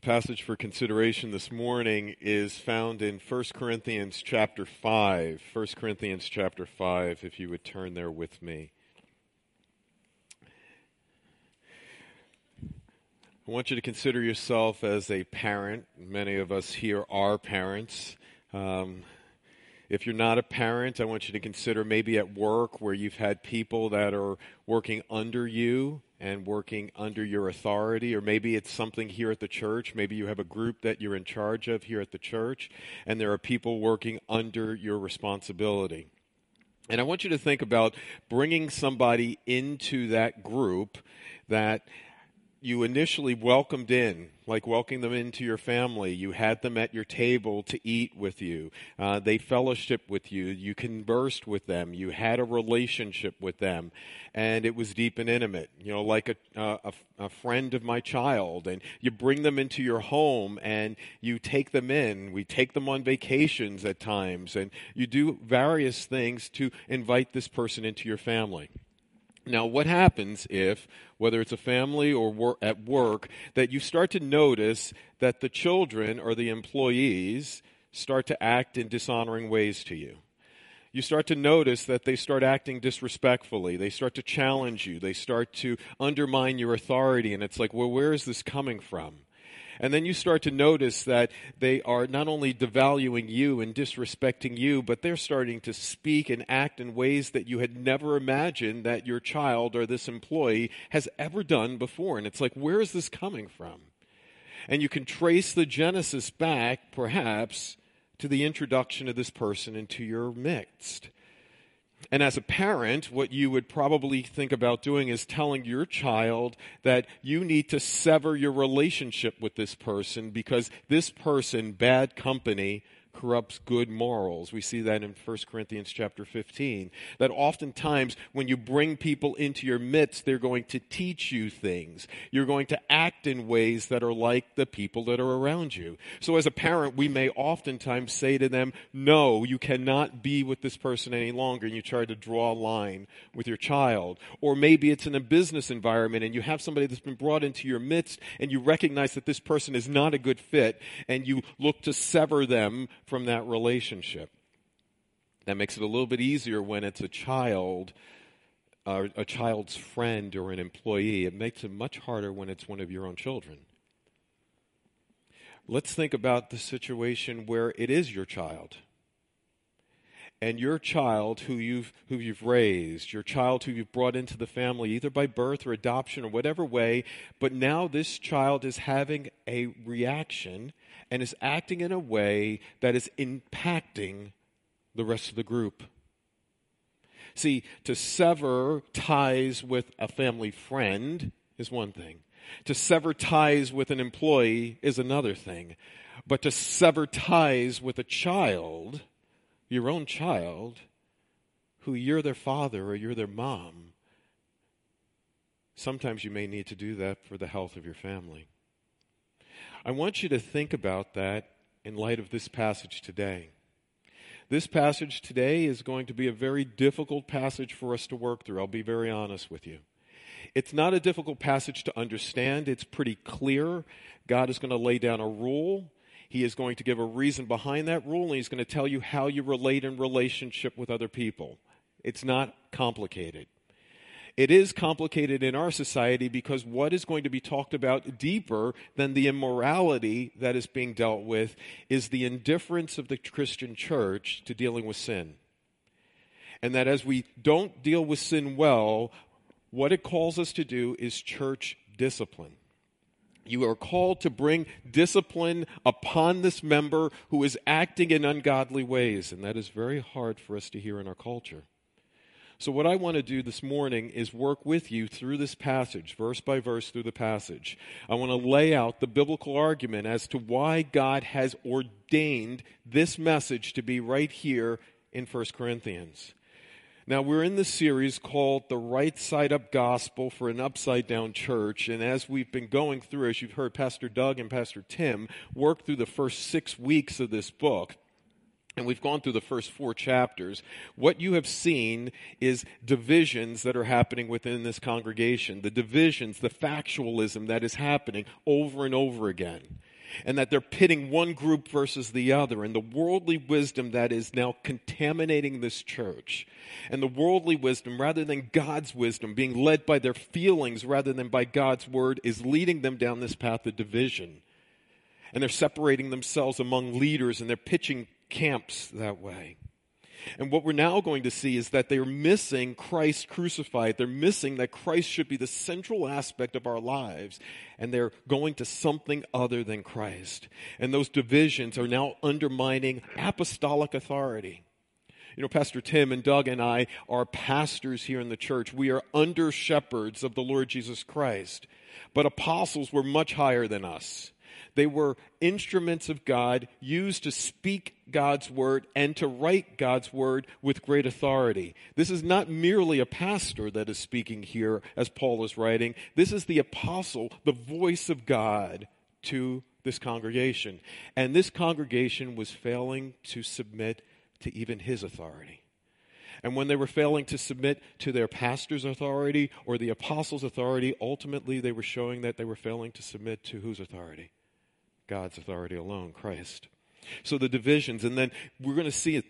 The passage for consideration this morning is found in 1 Corinthians chapter 5. 1 Corinthians chapter 5, if you would turn there with me. I want you to consider yourself as a parent. Many of us here are parents. Um, if you're not a parent, I want you to consider maybe at work where you've had people that are working under you and working under your authority, or maybe it's something here at the church. Maybe you have a group that you're in charge of here at the church, and there are people working under your responsibility. And I want you to think about bringing somebody into that group that you initially welcomed in, like welcoming them into your family. You had them at your table to eat with you. Uh, they fellowship with you. You conversed with them. You had a relationship with them, and it was deep and intimate. You know, like a, a, a friend of my child. And you bring them into your home, and you take them in. We take them on vacations at times, and you do various things to invite this person into your family. Now, what happens if, whether it's a family or wor- at work, that you start to notice that the children or the employees start to act in dishonoring ways to you? You start to notice that they start acting disrespectfully. They start to challenge you. They start to undermine your authority. And it's like, well, where is this coming from? And then you start to notice that they are not only devaluing you and disrespecting you, but they're starting to speak and act in ways that you had never imagined that your child or this employee has ever done before. And it's like, where is this coming from? And you can trace the genesis back, perhaps, to the introduction of this person into your midst. And as a parent, what you would probably think about doing is telling your child that you need to sever your relationship with this person because this person, bad company, corrupts good morals. We see that in 1 Corinthians chapter 15. That oftentimes when you bring people into your midst, they're going to teach you things. You're going to act in ways that are like the people that are around you. So as a parent, we may oftentimes say to them, no, you cannot be with this person any longer. And you try to draw a line with your child. Or maybe it's in a business environment and you have somebody that's been brought into your midst and you recognize that this person is not a good fit and you look to sever them from that relationship. That makes it a little bit easier when it's a child, uh, a child's friend or an employee. It makes it much harder when it's one of your own children. Let's think about the situation where it is your child. And your child who you've, who you've raised, your child who you've brought into the family, either by birth or adoption or whatever way, but now this child is having a reaction and is acting in a way that is impacting the rest of the group. See, to sever ties with a family friend is one thing. To sever ties with an employee is another thing. But to sever ties with a child, your own child, who you're their father or you're their mom, sometimes you may need to do that for the health of your family. I want you to think about that in light of this passage today. This passage today is going to be a very difficult passage for us to work through. I'll be very honest with you. It's not a difficult passage to understand. It's pretty clear. God is going to lay down a rule. He is going to give a reason behind that rule, and He's going to tell you how you relate in relationship with other people. It's not complicated. It is complicated in our society because what is going to be talked about deeper than the immorality that is being dealt with is the indifference of the Christian church to dealing with sin. And that as we don't deal with sin well, what it calls us to do is church discipline. You are called to bring discipline upon this member who is acting in ungodly ways, and that is very hard for us to hear in our culture. So, what I want to do this morning is work with you through this passage, verse by verse through the passage. I want to lay out the biblical argument as to why God has ordained this message to be right here in 1 Corinthians. Now, we're in the series called The Right Side Up Gospel for an Upside Down Church. And as we've been going through, as you've heard Pastor Doug and Pastor Tim work through the first six weeks of this book, and we've gone through the first four chapters, what you have seen is divisions that are happening within this congregation, the divisions, the factualism that is happening over and over again. And that they're pitting one group versus the other, and the worldly wisdom that is now contaminating this church, and the worldly wisdom, rather than God's wisdom, being led by their feelings rather than by God's word, is leading them down this path of division. And they're separating themselves among leaders, and they're pitching camps that way. And what we're now going to see is that they're missing Christ crucified. They're missing that Christ should be the central aspect of our lives. And they're going to something other than Christ. And those divisions are now undermining apostolic authority. You know, Pastor Tim and Doug and I are pastors here in the church. We are under shepherds of the Lord Jesus Christ. But apostles were much higher than us. They were instruments of God used to speak God's word and to write God's word with great authority. This is not merely a pastor that is speaking here as Paul is writing. This is the apostle, the voice of God to this congregation. And this congregation was failing to submit to even his authority. And when they were failing to submit to their pastor's authority or the apostle's authority, ultimately they were showing that they were failing to submit to whose authority? God's authority alone, Christ. So the divisions, and then we're going to see it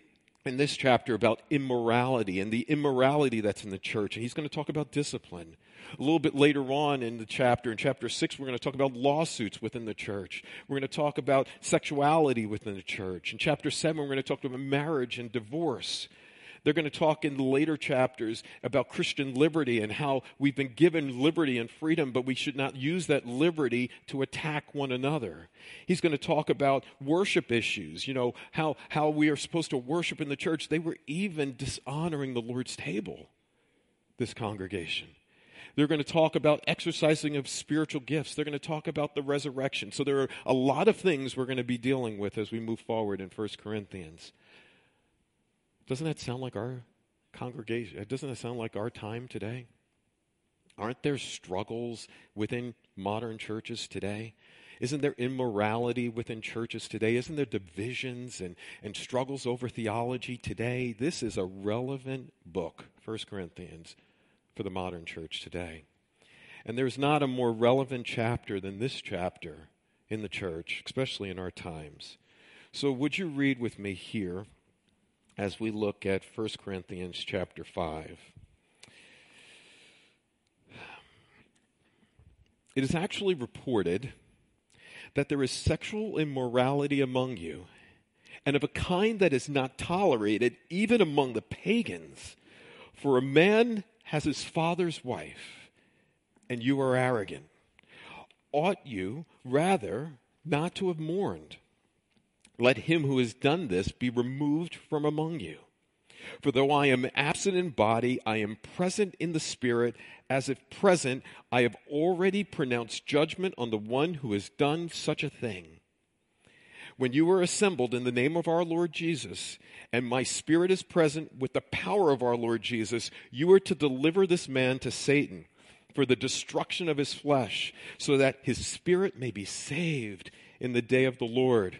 in this chapter about immorality and the immorality that's in the church. And he's going to talk about discipline. A little bit later on in the chapter, in chapter 6, we're going to talk about lawsuits within the church. We're going to talk about sexuality within the church. In chapter 7, we're going to talk about marriage and divorce. They're going to talk in later chapters about Christian liberty and how we've been given liberty and freedom, but we should not use that liberty to attack one another. He's going to talk about worship issues, you know, how, how we are supposed to worship in the church. They were even dishonoring the Lord's table, this congregation. They're going to talk about exercising of spiritual gifts. They're going to talk about the resurrection. So there are a lot of things we're going to be dealing with as we move forward in 1 Corinthians. Doesn't that sound like our congregation? Uh, doesn't that sound like our time today? Aren't there struggles within modern churches today? Isn't there immorality within churches today? Isn't there divisions and, and struggles over theology today? This is a relevant book, 1 Corinthians, for the modern church today. And there's not a more relevant chapter than this chapter in the church, especially in our times. So, would you read with me here as we look at 1 Corinthians chapter 5. It is actually reported that there is sexual immorality among you, and of a kind that is not tolerated even among the pagans. For a man has his father's wife, and you are arrogant. Ought you rather not to have mourned? Let him who has done this be removed from among you. For though I am absent in body, I am present in the spirit, as if present, I have already pronounced judgment on the one who has done such a thing. When you are assembled in the name of our Lord Jesus, and my spirit is present with the power of our Lord Jesus, you are to deliver this man to Satan for the destruction of his flesh, so that his spirit may be saved in the day of the Lord.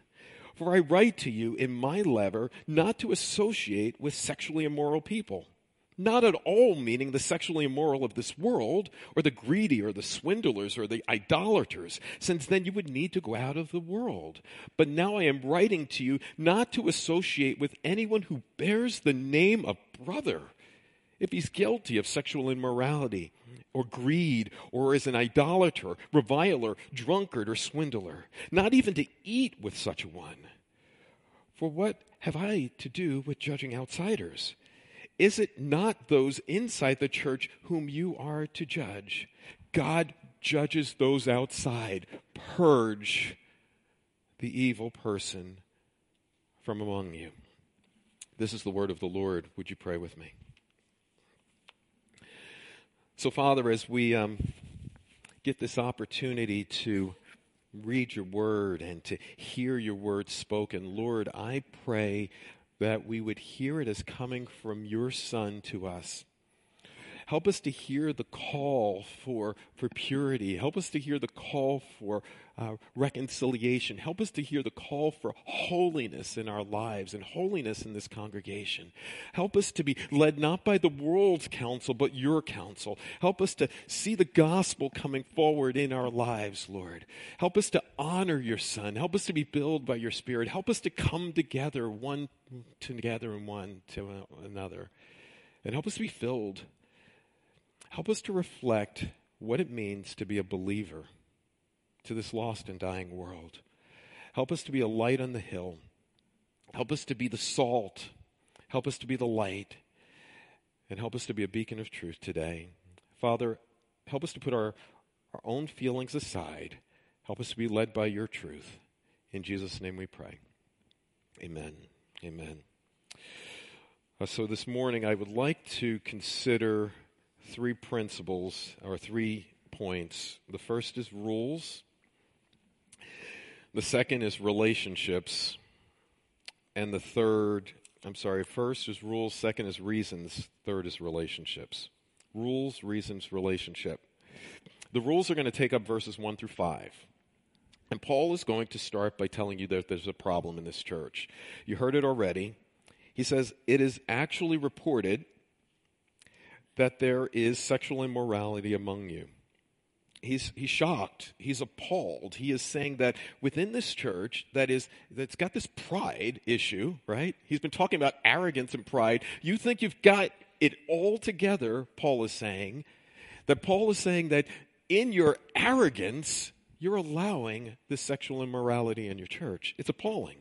For I write to you in my letter not to associate with sexually immoral people. Not at all meaning the sexually immoral of this world, or the greedy, or the swindlers, or the idolaters, since then you would need to go out of the world. But now I am writing to you not to associate with anyone who bears the name of brother if he's guilty of sexual immorality or greed or is an idolater, reviler, drunkard, or swindler, not even to eat with such a one. For what have I to do with judging outsiders? Is it not those inside the church whom you are to judge? God judges those outside. Purge the evil person from among you. This is the word of the Lord. Would you pray with me? So, Father, as we um, get this opportunity to read your word and to hear your word spoken. Lord, I pray that we would hear it as coming from your Son to us. Help us to hear the call for, for purity. Help us to hear the call for uh, reconciliation. Help us to hear the call for holiness in our lives and holiness in this congregation. Help us to be led not by the world's counsel, but your counsel. Help us to see the gospel coming forward in our lives, Lord. Help us to honor your Son. Help us to be built by your Spirit. Help us to come together, one together and one to another. And help us to be filled Help us to reflect what it means to be a believer to this lost and dying world. Help us to be a light on the hill. Help us to be the salt. Help us to be the light. And help us to be a beacon of truth today. Father, help us to put our, our own feelings aside. Help us to be led by your truth. In Jesus' name we pray. Amen. Amen. Uh, so this morning I would like to consider three principles or three points. The first is rules, the second is relationships, and the third, I'm sorry, first is rules, second is reasons, third is relationships. Rules, reasons, relationship. The rules are going to take up verses 1 through 5. And Paul is going to start by telling you that there's a problem in this church. You heard it already. He says, It is actually reported that there is sexual immorality among you. He's, he's shocked. He's appalled. He is saying that within this church that is, that's got this pride issue, right? He's been talking about arrogance and pride. You think you've got it all together, Paul is saying. That Paul is saying that in your arrogance, you're allowing this sexual immorality in your church. It's appalling.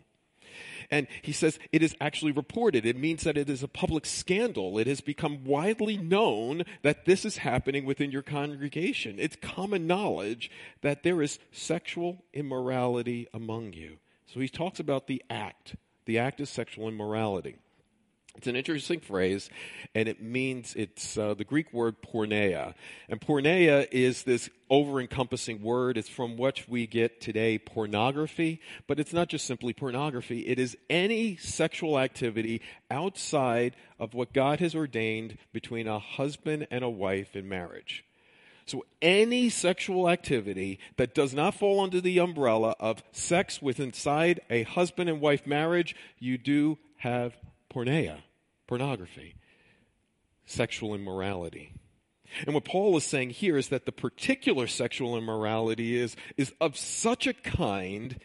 And he says it is actually reported. It means that it is a public scandal. It has become widely known that this is happening within your congregation. It's common knowledge that there is sexual immorality among you. So he talks about the act. The act is sexual immorality. It's an interesting phrase, and it means it's uh, the Greek word porneia. And porneia is this over encompassing word. It's from which we get today pornography, but it's not just simply pornography. It is any sexual activity outside of what God has ordained between a husband and a wife in marriage. So any sexual activity that does not fall under the umbrella of sex with inside a husband and wife marriage, you do have porneia, pornography, sexual immorality. And what Paul is saying here is that the particular sexual immorality is, is of such a kind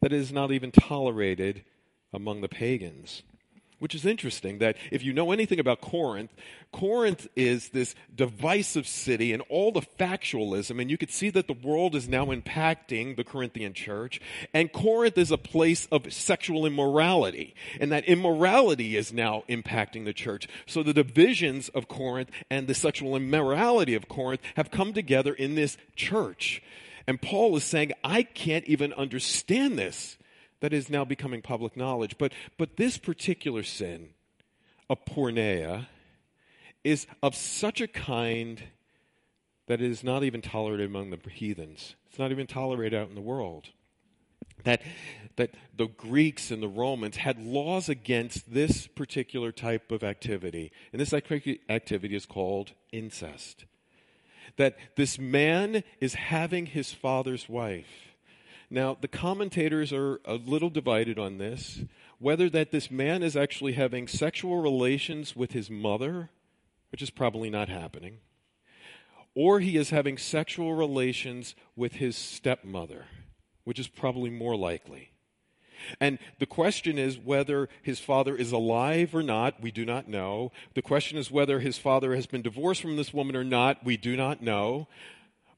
that it is not even tolerated among the pagans which is interesting that if you know anything about Corinth, Corinth is this divisive city and all the factualism, and you could see that the world is now impacting the Corinthian church. And Corinth is a place of sexual immorality, and that immorality is now impacting the church. So the divisions of Corinth and the sexual immorality of Corinth have come together in this church. And Paul is saying, I can't even understand this that is now becoming public knowledge. But, but this particular sin, a porneia, is of such a kind that it is not even tolerated among the heathens. It's not even tolerated out in the world. That, that the Greeks and the Romans had laws against this particular type of activity. And this activity is called incest. That this man is having his father's wife now, the commentators are a little divided on this whether that this man is actually having sexual relations with his mother, which is probably not happening, or he is having sexual relations with his stepmother, which is probably more likely. And the question is whether his father is alive or not. We do not know. The question is whether his father has been divorced from this woman or not. We do not know.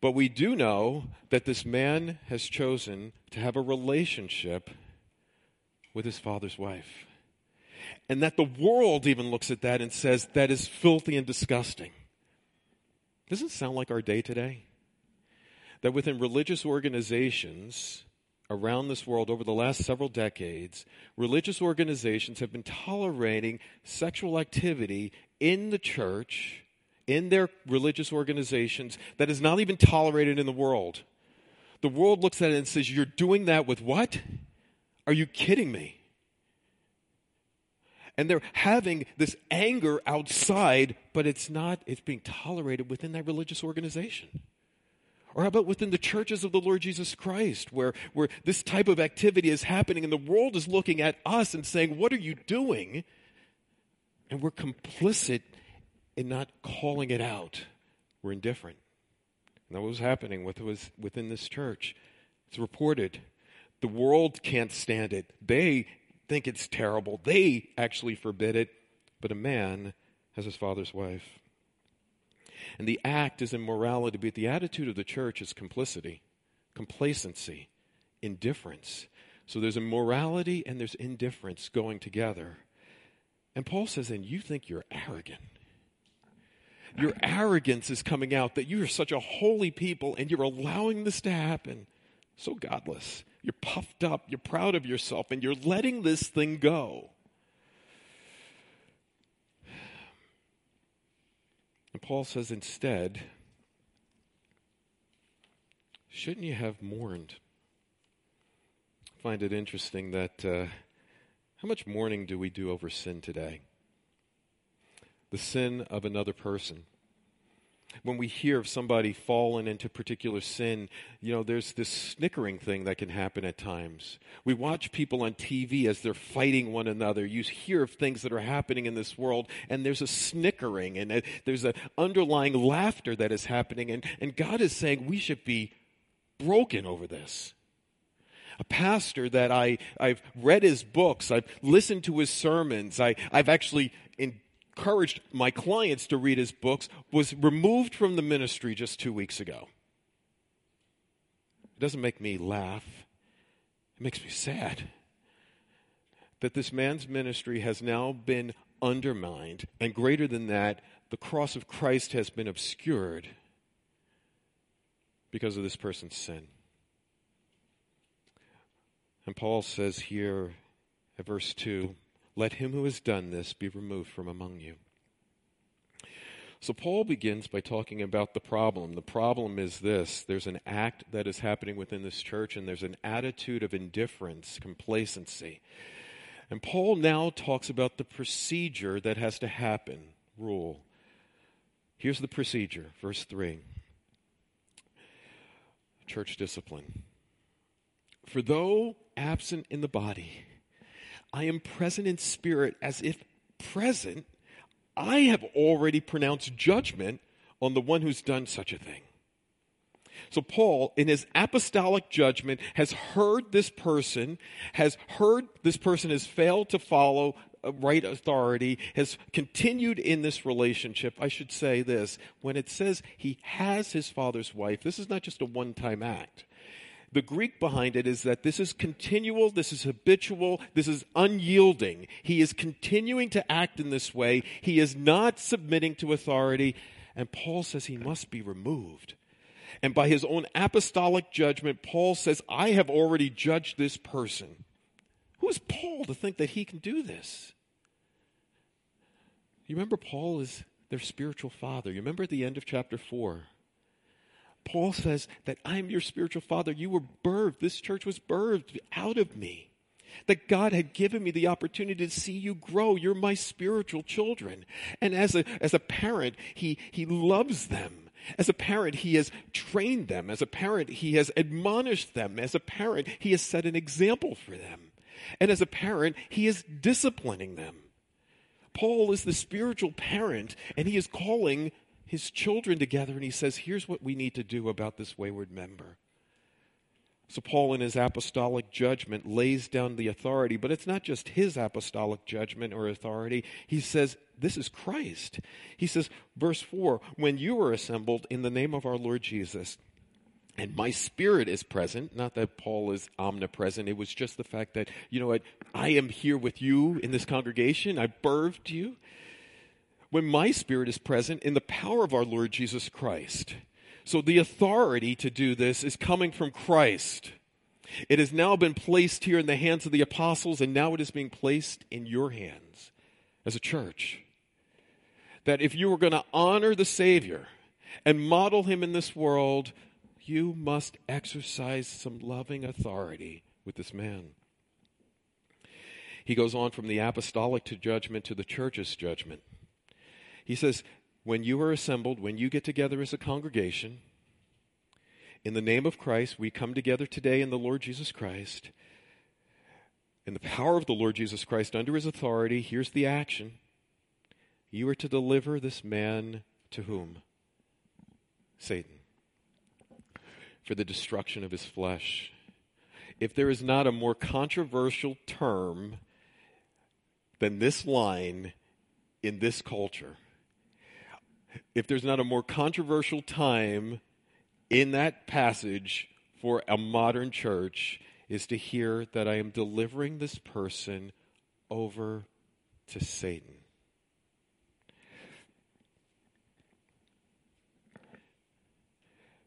But we do know that this man has chosen to have a relationship with his father's wife. And that the world even looks at that and says that is filthy and disgusting. Doesn't sound like our day today? That within religious organizations around this world over the last several decades, religious organizations have been tolerating sexual activity in the church in their religious organizations that is not even tolerated in the world. The world looks at it and says, You're doing that with what? Are you kidding me? And they're having this anger outside, but it's not, it's being tolerated within that religious organization. Or how about within the churches of the Lord Jesus Christ, where, where this type of activity is happening and the world is looking at us and saying, What are you doing? And we're complicit in not calling it out. We're indifferent. And that was happening with, was within this church. It's reported. The world can't stand it. They think it's terrible. They actually forbid it. But a man has his father's wife. And the act is immorality, but the attitude of the church is complicity, complacency, indifference. So there's immorality and there's indifference going together. And Paul says, and you think you're arrogant. Your arrogance is coming out that you are such a holy people and you're allowing this to happen. So godless. You're puffed up, you're proud of yourself, and you're letting this thing go. And Paul says, instead, shouldn't you have mourned? I find it interesting that uh, how much mourning do we do over sin today? The sin of another person when we hear of somebody fallen into particular sin, you know, there's this snickering thing that can happen at times. We watch people on TV as they're fighting one another. You hear of things that are happening in this world, and there's a snickering and uh, a, there's an underlying laughter that is happening. And, and God is saying we should be broken over this. A pastor that I, I've read his books, I've listened to his sermons, I, I've actually encouraged my clients to read his books was removed from the ministry just two weeks ago. It doesn't make me laugh, it makes me sad that this man's ministry has now been undermined, and greater than that, the cross of Christ has been obscured because of this person's sin. And Paul says here at verse 2 let him who has done this be removed from among you. So, Paul begins by talking about the problem. The problem is this there's an act that is happening within this church, and there's an attitude of indifference, complacency. And Paul now talks about the procedure that has to happen, rule. Here's the procedure, verse 3 church discipline. For though absent in the body, I am present in spirit as if present. I have already pronounced judgment on the one who's done such a thing. So, Paul, in his apostolic judgment, has heard this person, has heard this person has failed to follow uh, right authority, has continued in this relationship. I should say this when it says he has his father's wife, this is not just a one time act. The Greek behind it is that this is continual, this is habitual, this is unyielding. He is continuing to act in this way. He is not submitting to authority. And Paul says he must be removed. And by his own apostolic judgment, Paul says, I have already judged this person. Who is Paul to think that he can do this? You remember, Paul is their spiritual father. You remember at the end of chapter 4 Paul says that I'm your spiritual father. You were birthed. This church was birthed out of me. That God had given me the opportunity to see you grow. You're my spiritual children. And as a, as a parent, he, he loves them. As a parent, he has trained them. As a parent, he has admonished them. As a parent, he has set an example for them. And as a parent, he is disciplining them. Paul is the spiritual parent, and he is calling his children together and he says, Here's what we need to do about this wayward member. So, Paul, in his apostolic judgment, lays down the authority, but it's not just his apostolic judgment or authority. He says, This is Christ. He says, verse 4 When you are assembled in the name of our Lord Jesus, and my spirit is present, not that Paul is omnipresent, it was just the fact that, you know what, I am here with you in this congregation, I birthed you when my spirit is present in the power of our Lord Jesus Christ. So the authority to do this is coming from Christ. It has now been placed here in the hands of the apostles, and now it is being placed in your hands as a church. That if you were going to honor the Savior and model him in this world, you must exercise some loving authority with this man. He goes on from the apostolic to judgment to the church's judgment. He says, When you are assembled, when you get together as a congregation, in the name of Christ, we come together today in the Lord Jesus Christ. In the power of the Lord Jesus Christ, under his authority, here's the action. You are to deliver this man to whom? Satan. For the destruction of his flesh. If there is not a more controversial term than this line in this culture, if there's not a more controversial time in that passage for a modern church, is to hear that I am delivering this person over to Satan.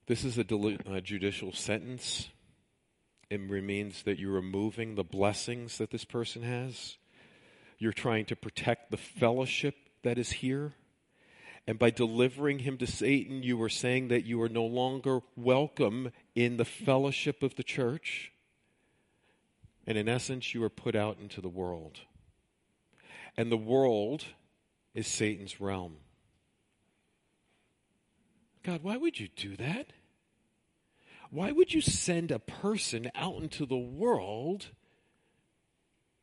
This is a, judicial sentence. It means that you're removing the blessings that this person has. You're trying to protect the fellowship that is here. And by delivering him to Satan, you are saying that you are no longer welcome in the fellowship of the church. And in essence, you are put out into the world. And the world is Satan's realm. God, why would you do that? Why would you send a person out into the world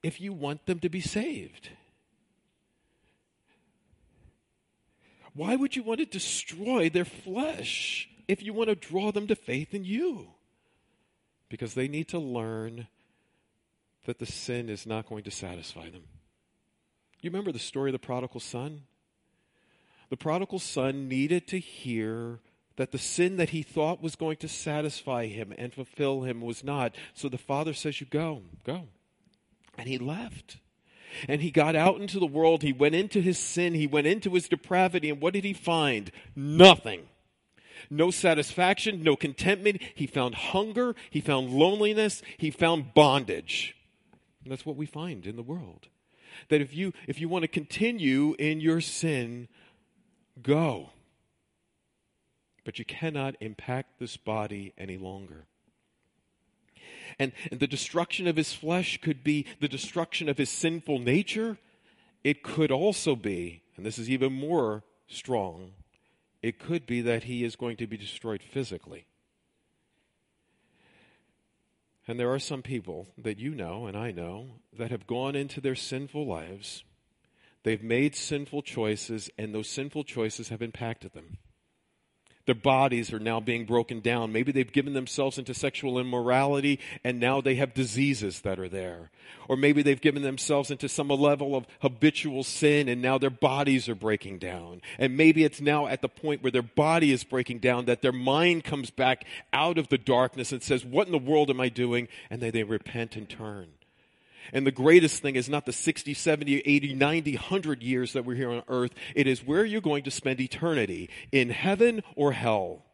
if you want them to be saved? Why would you want to destroy their flesh if you want to draw them to faith in you? Because they need to learn that the sin is not going to satisfy them. You remember the story of the prodigal son? The prodigal son needed to hear that the sin that he thought was going to satisfy him and fulfill him was not. So the father says, You go, go. And he left. And he got out into the world. He went into his sin. He went into his depravity. And what did he find? Nothing. No satisfaction, no contentment. He found hunger. He found loneliness. He found bondage. And that's what we find in the world. That if you, if you want to continue in your sin, go. But you cannot impact this body any longer. And, and the destruction of his flesh could be the destruction of his sinful nature. It could also be, and this is even more strong, it could be that he is going to be destroyed physically. And there are some people that you know and I know that have gone into their sinful lives. They've made sinful choices, and those sinful choices have impacted them. Their bodies are now being broken down. Maybe they've given themselves into sexual immorality and now they have diseases that are there. Or maybe they've given themselves into some level of habitual sin and now their bodies are breaking down. And maybe it's now at the point where their body is breaking down that their mind comes back out of the darkness and says, what in the world am I doing? And they, they repent and turn. And the greatest thing is not the 60, 70, 80, 90, 100 years that we're here on earth. It is where you're going to spend eternity in heaven or hell.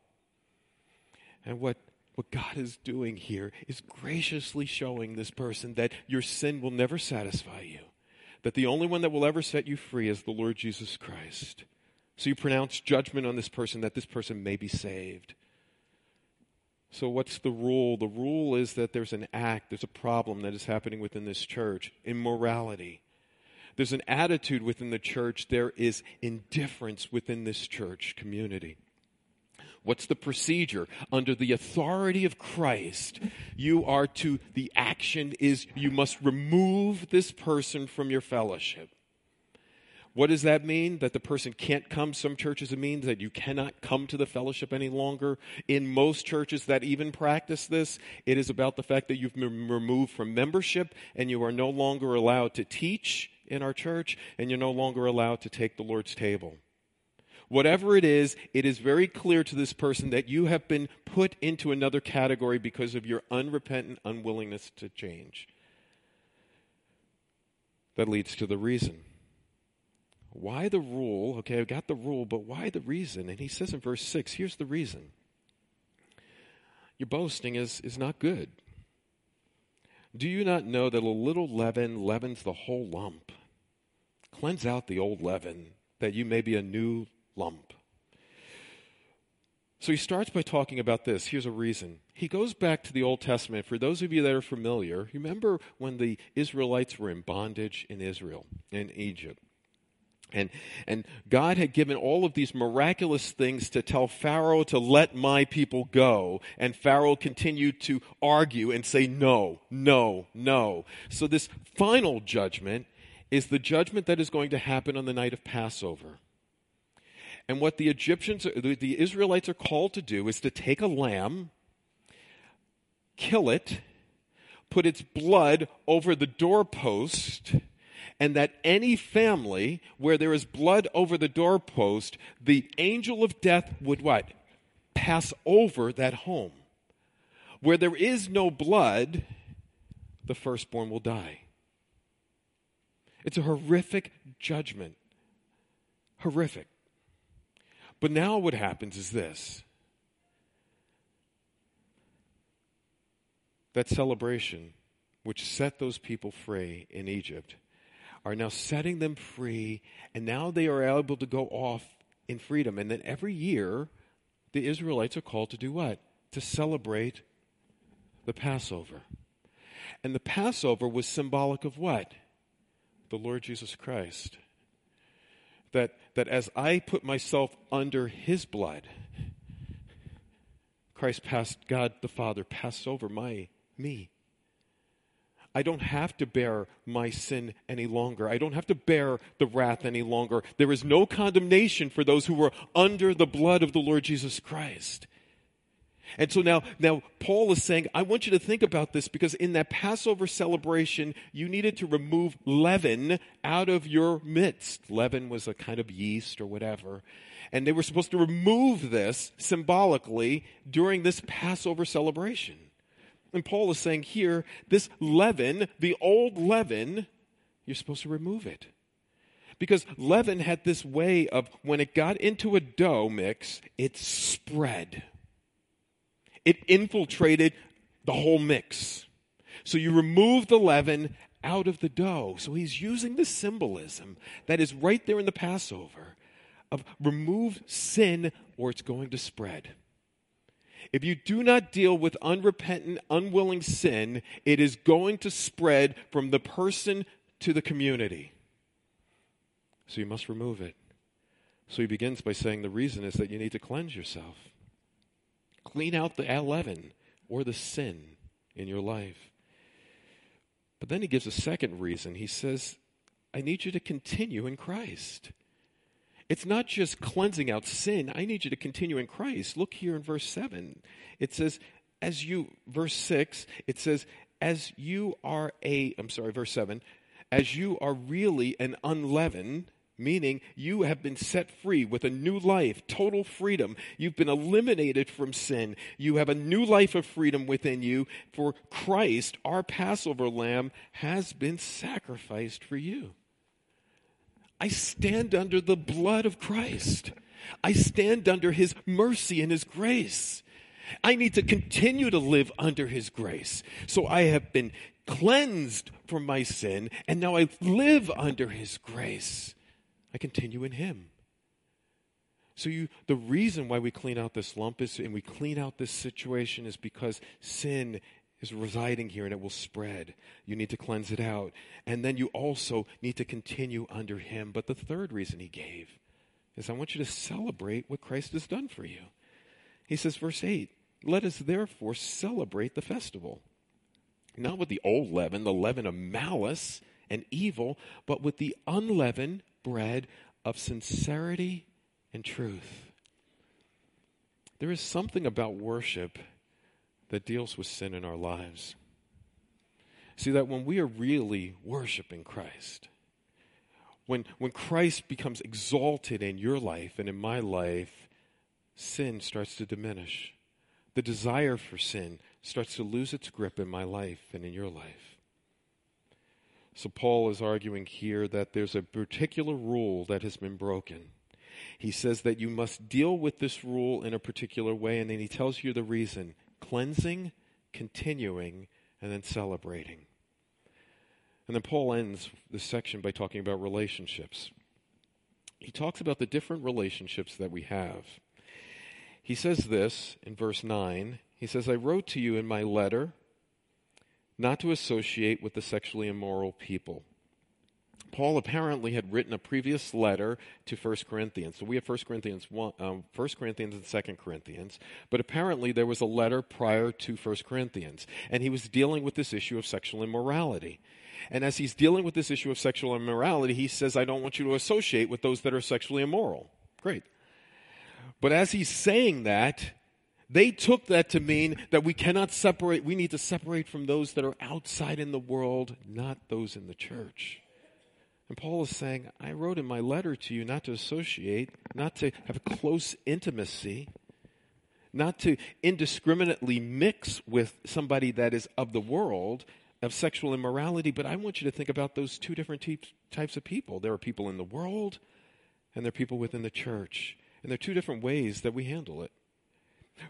And what, what God is doing here is graciously showing this person that your sin will never satisfy you, that the only one that will ever set you free is the Lord Jesus Christ. So you pronounce judgment on this person that this person may be saved. So, what's the rule? The rule is that there's an act, there's a problem that is happening within this church immorality. There's an attitude within the church, there is indifference within this church community. What's the procedure? Under the authority of Christ, you are to, the action is you must remove this person from your fellowship. What does that mean? That the person can't come? Some churches it means that you cannot come to the fellowship any longer. In most churches that even practice this, it is about the fact that you've been removed from membership and you are no longer allowed to teach in our church and you're no longer allowed to take the Lord's table. Whatever it is, it is very clear to this person that you have been put into another category because of your unrepentant unwillingness to change. That leads to the reason. Why the rule? Okay, I've got the rule, but why the reason? And he says in verse 6 here's the reason. Your boasting is, is not good. Do you not know that a little leaven leavens the whole lump? Cleanse out the old leaven, that you may be a new lump. So he starts by talking about this. Here's a reason. He goes back to the Old Testament. For those of you that are familiar, remember when the Israelites were in bondage in Israel, in Egypt. And, and God had given all of these miraculous things to tell Pharaoh to let my people go. And Pharaoh continued to argue and say, no, no, no. So this final judgment is the judgment that is going to happen on the night of Passover. And what the Egyptians, the Israelites are called to do is to take a lamb, kill it, put its blood over the doorpost, and that any family where there is blood over the doorpost, the angel of death would what? Pass over that home. Where there is no blood, the firstborn will die. It's a horrific judgment. Horrific. But now what happens is this that celebration, which set those people free in Egypt, are now setting them free, and now they are able to go off in freedom. And then every year, the Israelites are called to do what? To celebrate the Passover. And the Passover was symbolic of what? The Lord Jesus Christ. That, that as I put myself under his blood, Christ passed, God the Father passed over my, me. I don't have to bear my sin any longer. I don't have to bear the wrath any longer. There is no condemnation for those who were under the blood of the Lord Jesus Christ. And so now, now Paul is saying, I want you to think about this because in that Passover celebration, you needed to remove leaven out of your midst. Leaven was a kind of yeast or whatever. And they were supposed to remove this symbolically during this Passover celebration. And Paul is saying here, this leaven, the old leaven, you're supposed to remove it. Because leaven had this way of, when it got into a dough mix, it spread. It infiltrated the whole mix. So you remove the leaven out of the dough. So he's using the symbolism that is right there in the Passover of remove sin or it's going to spread. If you do not deal with unrepentant, unwilling sin, it is going to spread from the person to the community. So you must remove it. So he begins by saying the reason is that you need to cleanse yourself. Clean out the leaven or the sin in your life. But then he gives a second reason. He says, I need you to continue in Christ. It's not just cleansing out sin. I need you to continue in Christ. Look here in verse 7. It says, as you, verse 6, it says, as you are a, I'm sorry, verse 7, as you are really an unleavened, meaning you have been set free with a new life, total freedom. You've been eliminated from sin. You have a new life of freedom within you. For Christ, our Passover lamb, has been sacrificed for you. I stand under the blood of Christ. I stand under his mercy and his grace. I need to continue to live under his grace. So I have been cleansed from my sin, and now I live under his grace. I continue in him. So you the reason why we clean out this lump is and we clean out this situation is because sin is residing here and it will spread. You need to cleanse it out. And then you also need to continue under Him. But the third reason He gave is I want you to celebrate what Christ has done for you. He says, verse 8, let us therefore celebrate the festival. Not with the old leaven, the leaven of malice and evil, but with the unleavened bread of sincerity and truth. There is something about worship that deals with sin in our lives. See, that when we are really worshiping Christ, when, when Christ becomes exalted in your life and in my life, sin starts to diminish. The desire for sin starts to lose its grip in my life and in your life. So, Paul is arguing here that there's a particular rule that has been broken. He says that you must deal with this rule in a particular way, and then he tells you the reason cleansing, continuing, and then celebrating. And then Paul ends this section by talking about relationships. He talks about the different relationships that we have. he says this in verse 9. He says, I wrote to you in my letter not to associate with the sexually immoral people. Paul apparently had written a previous letter to 1 Corinthians. So we have 1 Corinthians 1, um, 1 Corinthians and 2 Corinthians, but apparently there was a letter prior to 1 Corinthians, and he was dealing with this issue of sexual immorality. And as he's dealing with this issue of sexual immorality, he says, I don't want you to associate with those that are sexually immoral. Great. But as he's saying that, they took that to mean that we cannot separate, we need to separate from those that are outside in the world, not those in the church. And Paul is saying, I wrote in my letter to you not to associate, not to have close intimacy, not to indiscriminately mix with somebody that is of the world, of sexual immorality, but I want you to think about those two different types of people. There are people in the world, and there are people within the church. And there are two different ways that we handle it.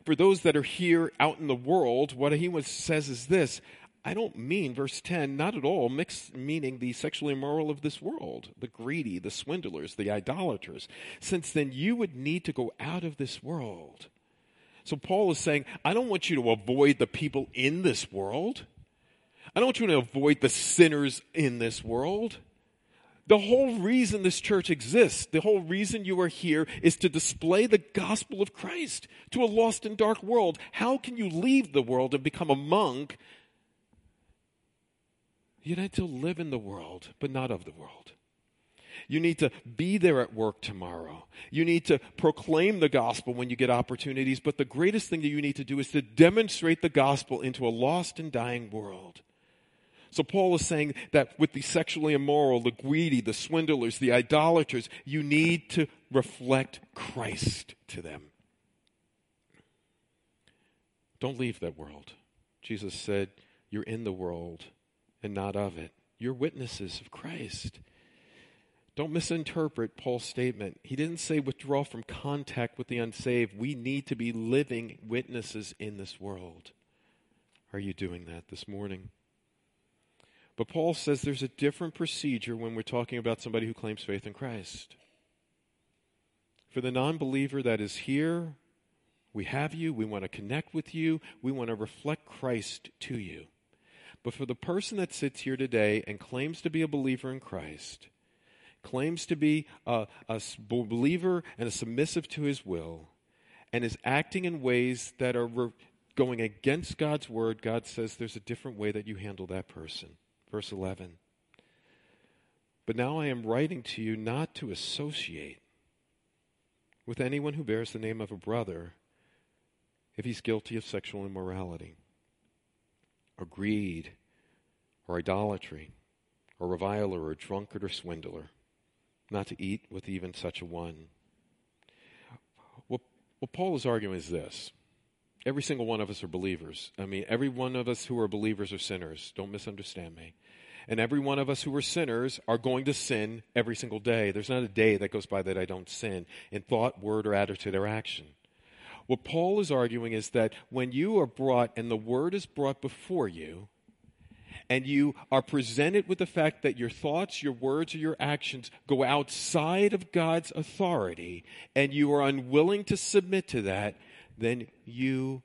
For those that are here out in the world, what he says is this I don't mean, verse 10, not at all mixed meaning the sexually immoral of this world, the greedy, the swindlers, the idolaters, since then you would need to go out of this world. So Paul is saying, I don't want you to avoid the people in this world. I don't want you to avoid the sinners in this world. The whole reason this church exists, the whole reason you are here is to display the gospel of Christ to a lost and dark world. How can you leave the world and become a monk? You need to live in the world, but not of the world. You need to be there at work tomorrow. You need to proclaim the gospel when you get opportunities. But the greatest thing that you need to do is to demonstrate the gospel into a lost and dying world. So Paul is saying that with the sexually immoral, the greedy, the swindlers, the idolaters, you need to reflect Christ to them. Don't leave that world. Jesus said, You're in the world and not of it. You're witnesses of Christ. Don't misinterpret Paul's statement. He didn't say withdraw from contact with the unsaved. We need to be living witnesses in this world. Are you doing that this morning? But Paul says there's a different procedure when we're talking about somebody who claims faith in Christ. For the non believer that is here, we have you, we want to connect with you, we want to reflect Christ to you. But for the person that sits here today and claims to be a believer in Christ, claims to be a, a believer and a submissive to his will, and is acting in ways that are re- going against God's word, God says there's a different way that you handle that person. Verse 11. But now I am writing to you not to associate with anyone who bears the name of a brother if he's guilty of sexual immorality, or greed, or idolatry, or reviler, or drunkard, or swindler, not to eat with even such a one. What, what Paul is arguing is this Every single one of us are believers. I mean, every one of us who are believers are sinners. Don't misunderstand me. And every one of us who are sinners are going to sin every single day. There's not a day that goes by that I don't sin in thought, word, or attitude or action. What Paul is arguing is that when you are brought and the word is brought before you, and you are presented with the fact that your thoughts, your words, or your actions go outside of God's authority, and you are unwilling to submit to that, then you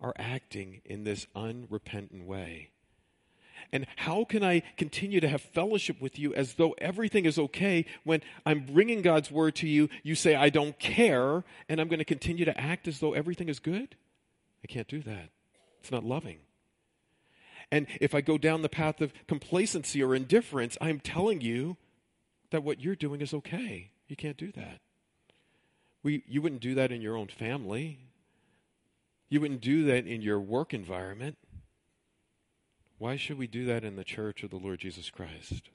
are acting in this unrepentant way. And how can I continue to have fellowship with you as though everything is okay when I'm bringing God's word to you? You say, I don't care, and I'm going to continue to act as though everything is good? I can't do that. It's not loving. And if I go down the path of complacency or indifference, I'm telling you that what you're doing is okay. You can't do that. We, you wouldn't do that in your own family. You wouldn't do that in your work environment. Why should we do that in the church of the Lord Jesus Christ?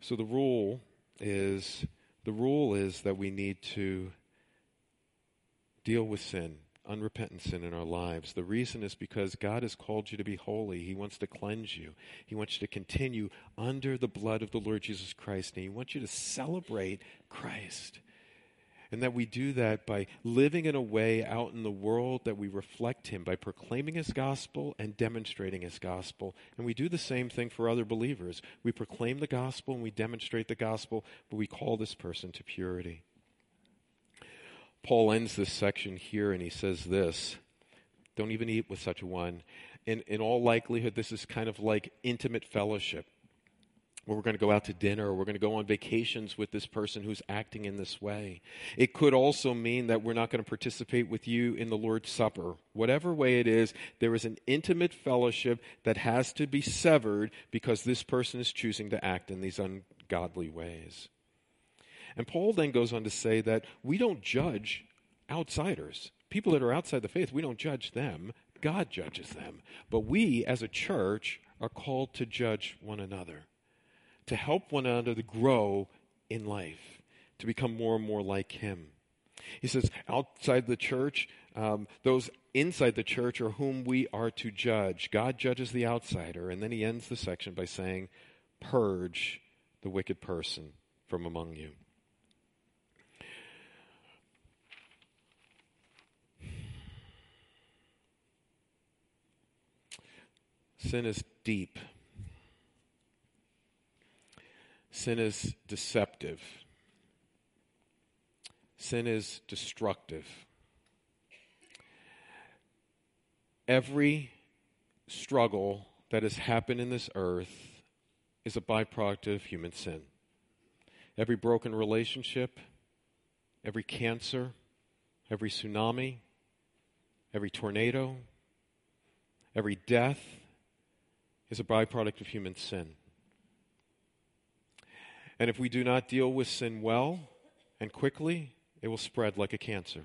So the rule is the rule is that we need to deal with sin, unrepentant sin in our lives. The reason is because God has called you to be holy. He wants to cleanse you. He wants you to continue under the blood of the Lord Jesus Christ. And He wants you to celebrate Christ. And that we do that by living in a way out in the world that we reflect Him, by proclaiming His gospel and demonstrating His gospel. And we do the same thing for other believers. We proclaim the gospel and we demonstrate the gospel, but we call this person to purity. Paul ends this section here and he says this Don't even eat with such a one. In, in all likelihood, this is kind of like intimate fellowship where we're going to go out to dinner or we're going to go on vacations with this person who's acting in this way. It could also mean that we're not going to participate with you in the Lord's Supper. Whatever way it is, there is an intimate fellowship that has to be severed because this person is choosing to act in these ungodly ways. And Paul then goes on to say that we don't judge outsiders. People that are outside the faith, we don't judge them. God judges them. But we, as a church, are called to judge one another, to help one another to grow in life, to become more and more like Him. He says, outside the church, um, those inside the church are whom we are to judge. God judges the outsider. And then he ends the section by saying, Purge the wicked person from among you. Sin is deep. Sin is deceptive. Sin is destructive. Every struggle that has happened in this earth is a byproduct of human sin. Every broken relationship, every cancer, every tsunami, every tornado, every death, is a byproduct of human sin. And if we do not deal with sin well and quickly, it will spread like a cancer.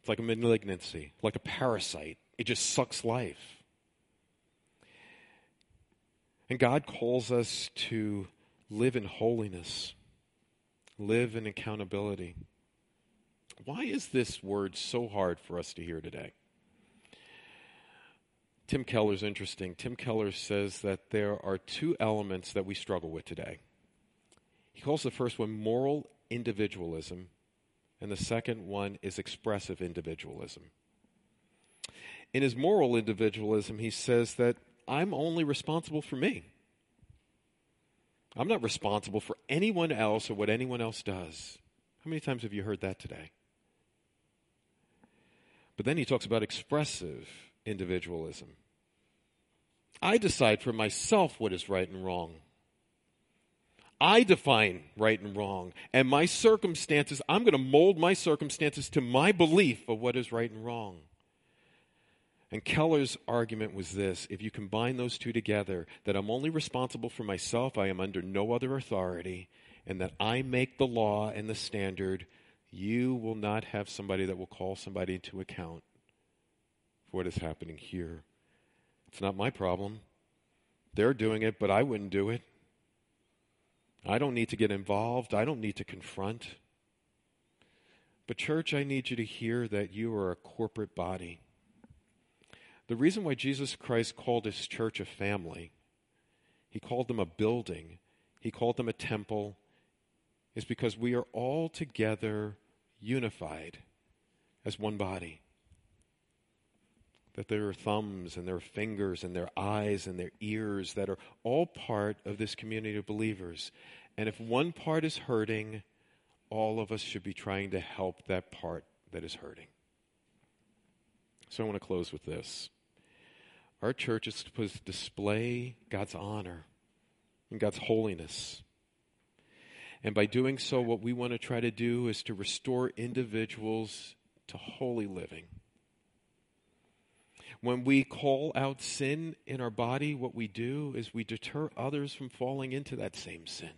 It's like a malignancy, like a parasite. It just sucks life. And God calls us to live in holiness, live in accountability. Why is this word so hard for us to hear today? Tim Keller's interesting. Tim Keller says that there are two elements that we struggle with today. He calls the first one moral individualism, and the second one is expressive individualism. In his moral individualism, he says that I'm only responsible for me. I'm not responsible for anyone else or what anyone else does. How many times have you heard that today? But then he talks about expressive individualism. I decide for myself what is right and wrong. I define right and wrong. And my circumstances, I'm going to mold my circumstances to my belief of what is right and wrong. And Keller's argument was this if you combine those two together, that I'm only responsible for myself, I am under no other authority, and that I make the law and the standard, you will not have somebody that will call somebody into account for what is happening here. It's not my problem. They're doing it, but I wouldn't do it. I don't need to get involved. I don't need to confront. But, church, I need you to hear that you are a corporate body. The reason why Jesus Christ called his church a family, he called them a building, he called them a temple, is because we are all together unified as one body that there are thumbs and there are fingers and there are eyes and there are ears that are all part of this community of believers. And if one part is hurting, all of us should be trying to help that part that is hurting. So I want to close with this. Our church is supposed to display God's honor and God's holiness. And by doing so, what we want to try to do is to restore individuals to holy living when we call out sin in our body, what we do is we deter others from falling into that same sin.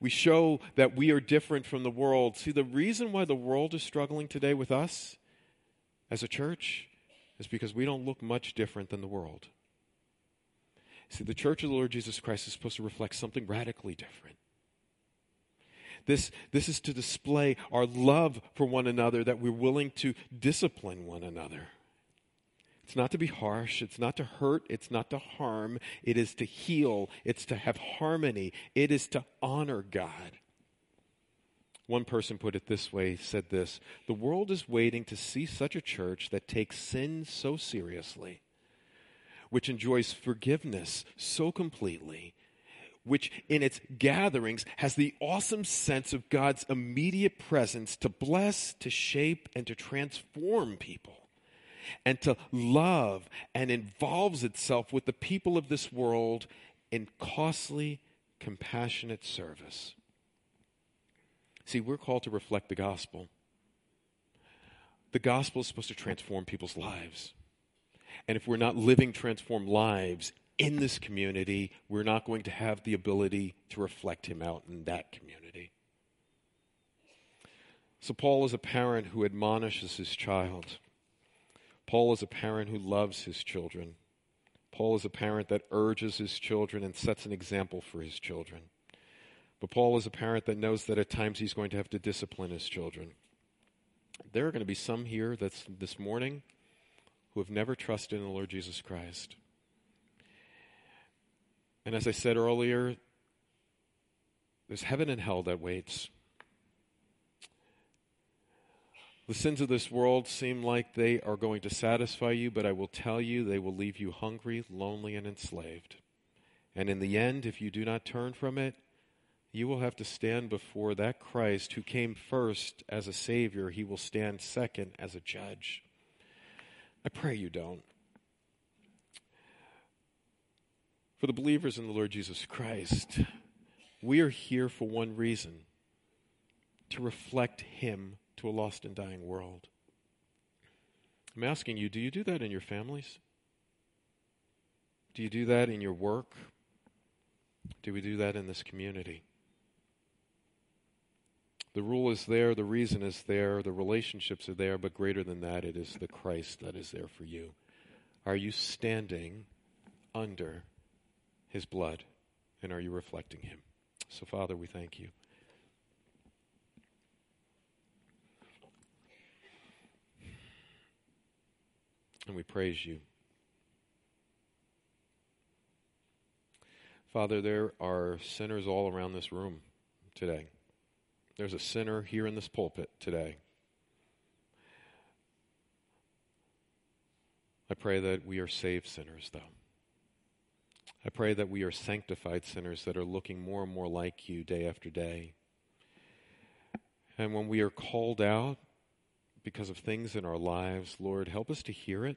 We show that we are different from the world. See, the reason why the world is struggling today with us as a church is because we don't look much different than the world. See, the church of the Lord Jesus Christ is supposed to reflect something radically different. This, this is to display our love for one another, that we're willing to discipline one another. It's not to be harsh. It's not to hurt. It's not to harm. It is to heal. It's to have harmony. It is to honor God. One person put it this way said this The world is waiting to see such a church that takes sin so seriously, which enjoys forgiveness so completely, which in its gatherings has the awesome sense of God's immediate presence to bless, to shape, and to transform people, and to love and involves itself with the people of this world in costly, compassionate service. See, we're called to reflect the gospel. The gospel is supposed to transform people's lives. And if we're not living transformed lives in this community, we're not going to have the ability to reflect him out in that community. So, Paul is a parent who admonishes his child. Paul is a parent who loves his children. Paul is a parent that urges his children and sets an example for his children. But Paul is a parent that knows that at times he's going to have to discipline his children. There are going to be some here that's this morning who have never trusted in the Lord Jesus Christ. And as I said earlier, there's heaven and hell that waits. The sins of this world seem like they are going to satisfy you, but I will tell you they will leave you hungry, lonely, and enslaved. And in the end, if you do not turn from it, you will have to stand before that Christ who came first as a Savior. He will stand second as a judge. I pray you don't. For the believers in the Lord Jesus Christ, we are here for one reason to reflect Him to a lost and dying world. I'm asking you, do you do that in your families? Do you do that in your work? Do we do that in this community? The rule is there, the reason is there, the relationships are there, but greater than that, it is the Christ that is there for you. Are you standing under his blood? And are you reflecting him? So, Father, we thank you. And we praise you. Father, there are sinners all around this room today. There's a sinner here in this pulpit today. I pray that we are saved sinners, though. I pray that we are sanctified sinners that are looking more and more like you day after day. And when we are called out because of things in our lives, Lord, help us to hear it.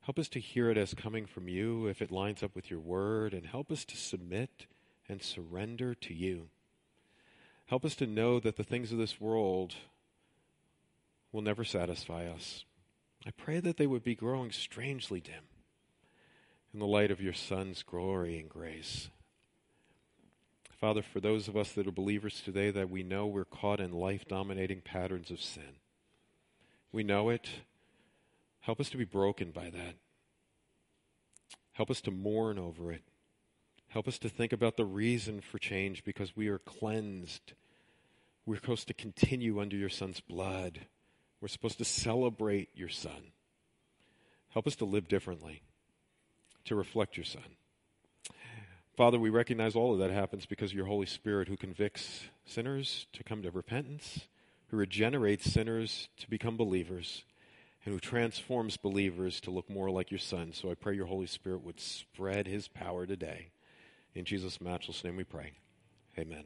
Help us to hear it as coming from you if it lines up with your word, and help us to submit and surrender to you. Help us to know that the things of this world will never satisfy us. I pray that they would be growing strangely dim in the light of your Son's glory and grace. Father, for those of us that are believers today, that we know we're caught in life dominating patterns of sin. We know it. Help us to be broken by that. Help us to mourn over it. Help us to think about the reason for change because we are cleansed. We're supposed to continue under your Son's blood. We're supposed to celebrate your Son. Help us to live differently, to reflect your Son. Father, we recognize all of that happens because your Holy Spirit who convicts sinners to come to repentance, who regenerates sinners to become believers, and who transforms believers to look more like your Son. So I pray your Holy Spirit would spread his power today in Jesus' matchless name we pray. Amen.